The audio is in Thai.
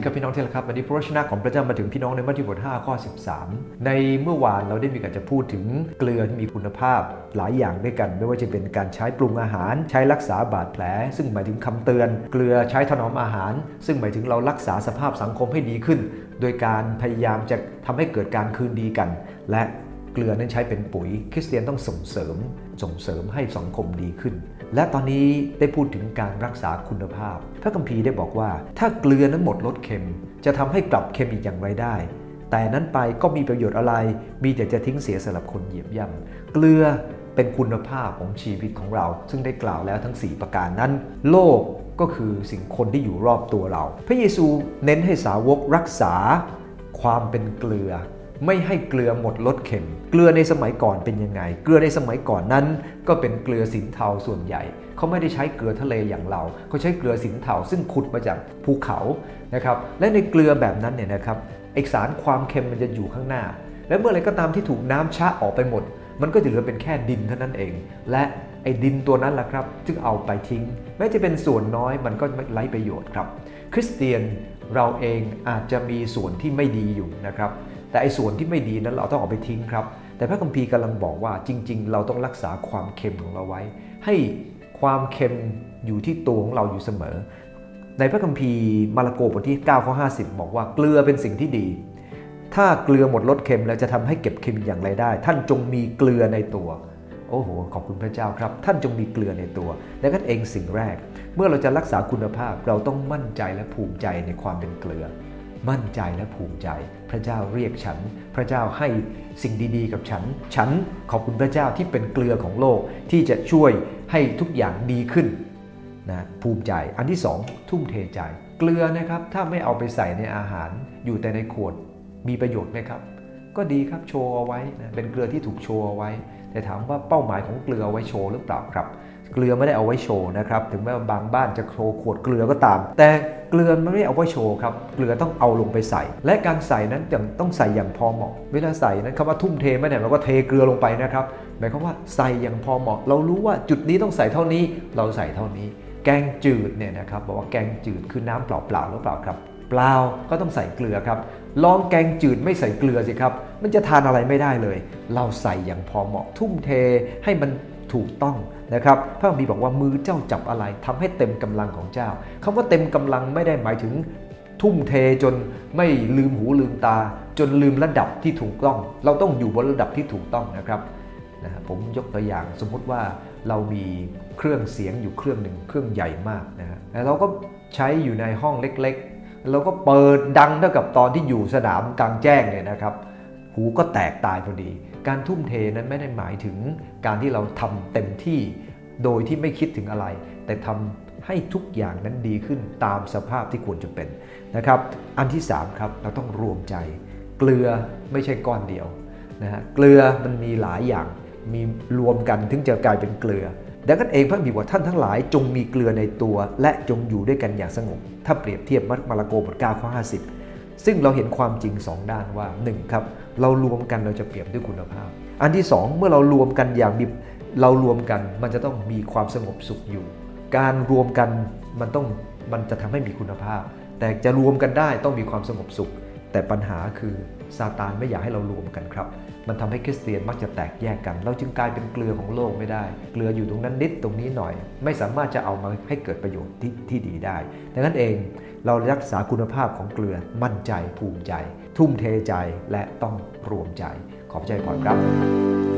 ดีครับพี่น้องที่รักครับวันนี้พระชนะของพระเจ้ามาถึงพี่น้องในมัทธิวบท5ข้อ 13 ในเมื่อวานเราได้มีการจะพูดถึงเกลือที่มีคุณภาพหลายอย่างด้วยกัน ไม่ว่าจะเป็นการใช้ปรุงอาหาร ใช้รักษาบาดแผล ซึ่งหมายถึงคำเตือน เกลือใช้ถนอมอาหาร ซึ่งหมายถึงเรารักษาสภาพสังคมให้ดีขึ้น โดยการพยายามจะทำให้เกิดการคืนดีกัน และ เกลือนั้นใช้เป็นปุ๋ย คริสเตียนต้องส่งเสริมส่งเสริมให้สังคมดีขึ้น และตอนนี้ได้พูดถึงการรักษาคุณภาพ พระคัมภีร์ได้บอกว่า ถ้าเกลือนั้นหมดรสเค็ม จะทำให้กลับเค็มอีกอย่างไรได้ แต่นั้นไปก็มีประโยชน์อะไร มีแต่จะทิ้งเสียสำหรับคนเหยียบย่ำเกลือเป็นคุณภาพของชีวิตของเรา ซึ่งได้กล่าวแล้วทั้ง 4 ประการนั้น โลกก็คือสิ่งคนที่อยู่รอบตัวเรา พระเยซูเน้นให้สาวกรักษาความเป็นเกลือ ไม่ให้เกลือหมดรสเค็ม เกลือในสมัยก่อนเป็นยังไง เกลือในสมัยก่อนนั้น ก็เป็นเกลือสินเทาส่วนใหญ่ เขาไม่ได้ใช้เกลือทะเลอย่างเรา เขาใช้เกลือสินเทาซึ่งขุดมาจากภูเขานะครับ และในเกลือแบบนั้นเนี่ยนะครับเอกสารความเค็มมันจะอยู่ข้างหน้า และเมื่อไรก็ตามที่ถูกน้ำชะออกไปหมด มันก็จะเหลือเป็นแค่ดินเท่านั้นเอง และไอ้ดินตัวนั้นแหละครับจึงเอาไปทิ้ง แม้จะเป็นส่วนน้อยมันก็ไร้ประโยชน์ครับ คริสเตียนเราเองอาจจะมีส่วนที่ไม่ดีอยู่นะครับ แต่ไอ้ส่วนที่ไม่ดีนั้นเราต้องเอาไปทิ้งครับ แต่พระคัมภีร์กำลังบอกว่าจริง ๆ เราต้องรักษาความเค็มของเราไว้ ให้ความเค็มอยู่ที่ตัวของเราอยู่เสมอ ในพระคัมภีร์มาระโกบทที่9ข้อ50 บอกว่าเกลือเป็นสิ่งที่ดี ถ้าเกลือหมดรสเค็มแล้วจะทำให้เก็บเค็มอย่างไรได้ ท่านจงมีเกลือในตัวโอ้โห ขอบคุณพระเจ้าครับ ท่านจงมีเกลือในตัว และนั่นเองสิ่งแรก เมื่อเราจะรักษาคุณภาพเราต้องมั่นใจและภูมิใจในความเป็นเกลือ มั่นใจและภูมิใจ พระเจ้าเรียกฉัน พระเจ้าให้สิ่งดีๆ กับฉัน ฉันขอบคุณพระเจ้าที่เป็นเกลือของโลกที่จะช่วยให้ทุกอย่างดีขึ้นนะภูมิใจอันที่สองทุ่มเทใจ เกลือนะครับถ้าไม่เอาไปใส่ในอาหาร อยู่แต่ในขวดมีประโยชน์ไหมครับ ก็ดีครับโชว์เอาไว้นะเป็นเกลือที่ถูกโชว์เอาไว้ แต่ถามว่าเป้าหมายของเกลือเอาไว้โชว์หรือเปล่าครับ เกลือไม่ได้เอาไว้โชว์นะครับถึงแม้ว่าบางบ้านจะโชว์ขวดเกลือก็ตาม แต่ เกลือไม่ได้เอาไว้โชว์ครับ เกลือต้องเอาลงไปใส่ และการใส่นั้นต้องใส่อย่างพอเหมาะ เวลาใส่นั้นคำว่าทุ่มเทไม่ได้หมายว่าเทเกลือลงไปนะครับ หมายความว่าใส่อย่างพอเหมาะ เรารู้ว่าจุดนี้ต้องใส่เท่านี้ เราใส่เท่านี้ แกงจืดเนี่ยนะครับบอกว่าแกงจืดคือน้ำเปล่าๆหรือเปล่าครับ เปล่าก็ต้องใส่เกลือครับ ลองแกงจืดไม่ใส่เกลือสิครับ มันจะทานอะไรไม่ได้เลย เราใส่อย่างพอเหมาะ ทุ่มเทให้มัน ถูกต้องนะครับพระคัมภีร์บอกว่ามือเจ้าจับอะไรทำให้เต็มกำลังของเจ้าคำว่าเต็มกำลังไม่ได้หมายถึงทุ่มเทจนไม่ลืมหูลืมตา จนลืมระดับที่ถูกต้อง เราต้องอยู่บนระดับที่ถูกต้องนะครับนะผมยกตัวอย่างสมมุติว่าเรามีเครื่องเสียงอยู่เครื่องหนึ่งเครื่องใหญ่มากนะฮะแล้วเราก็ใช้อยู่ในห้องเล็กๆ เราก็เปิดดังเท่ากับตอนที่อยู่สนามกลางแจ้งเนี่ยนะครับ หูก็แตกตายพอดี การทุ่มเทนั้นไม่ได้หมายถึงการที่เราทำเต็มที่โดยที่ไม่คิดถึงอะไร แต่ทำให้ทุกอย่างนั้นดีขึ้นตามสภาพที่ควรจะเป็นนะครับ อันที่3ครับเราต้องรวมใจ เกลือไม่ใช่ก้อนเดียวนะฮะเกลือมันมีหลายอย่างมีรวมกันถึงจะกลายเป็นเกลือดังนั้นเองพระบิดว่าท่านทั้งหลายจงมีเกลือในตัว และจงอยู่ด้วยกันอย่างสงบถ้าเปรียบเทียบมัทมาระโกบท9ข้อ50 ซึ่งเราเห็นความจริง 2 ด้านว่า 1 ครับ เรารวมกันเราจะเปรียบด้วยคุณภาพ อันที่ 2 เมื่อเรารวมกันอย่างมีเรารวมกันมันจะต้องมีความสงบสุขอยู่ การรวมกันมันต้องมันจะทำให้มีคุณภาพ แต่จะรวมกันได้ต้องมีความสงบสุข แต่ปัญหาคือ ซาตานไม่อยากให้เรารวมกันครับ มันทำให้คริสเตียนมักจะแตกแยกกัน เราจึงกลายเป็นเกลือของโลกไม่ได้ เกลืออยู่ตรงนั้นนิดตรงนี้หน่อย ไม่สามารถจะเอามาให้เกิดประโยชน์ที่ที่ดีได้ ดังนั้นเองเรารักษาคุณภาพของเกลือมั่นใจภูมิใจ ทุ่มเทใจและต้องรวมใจ ขอบใจก่อนครับ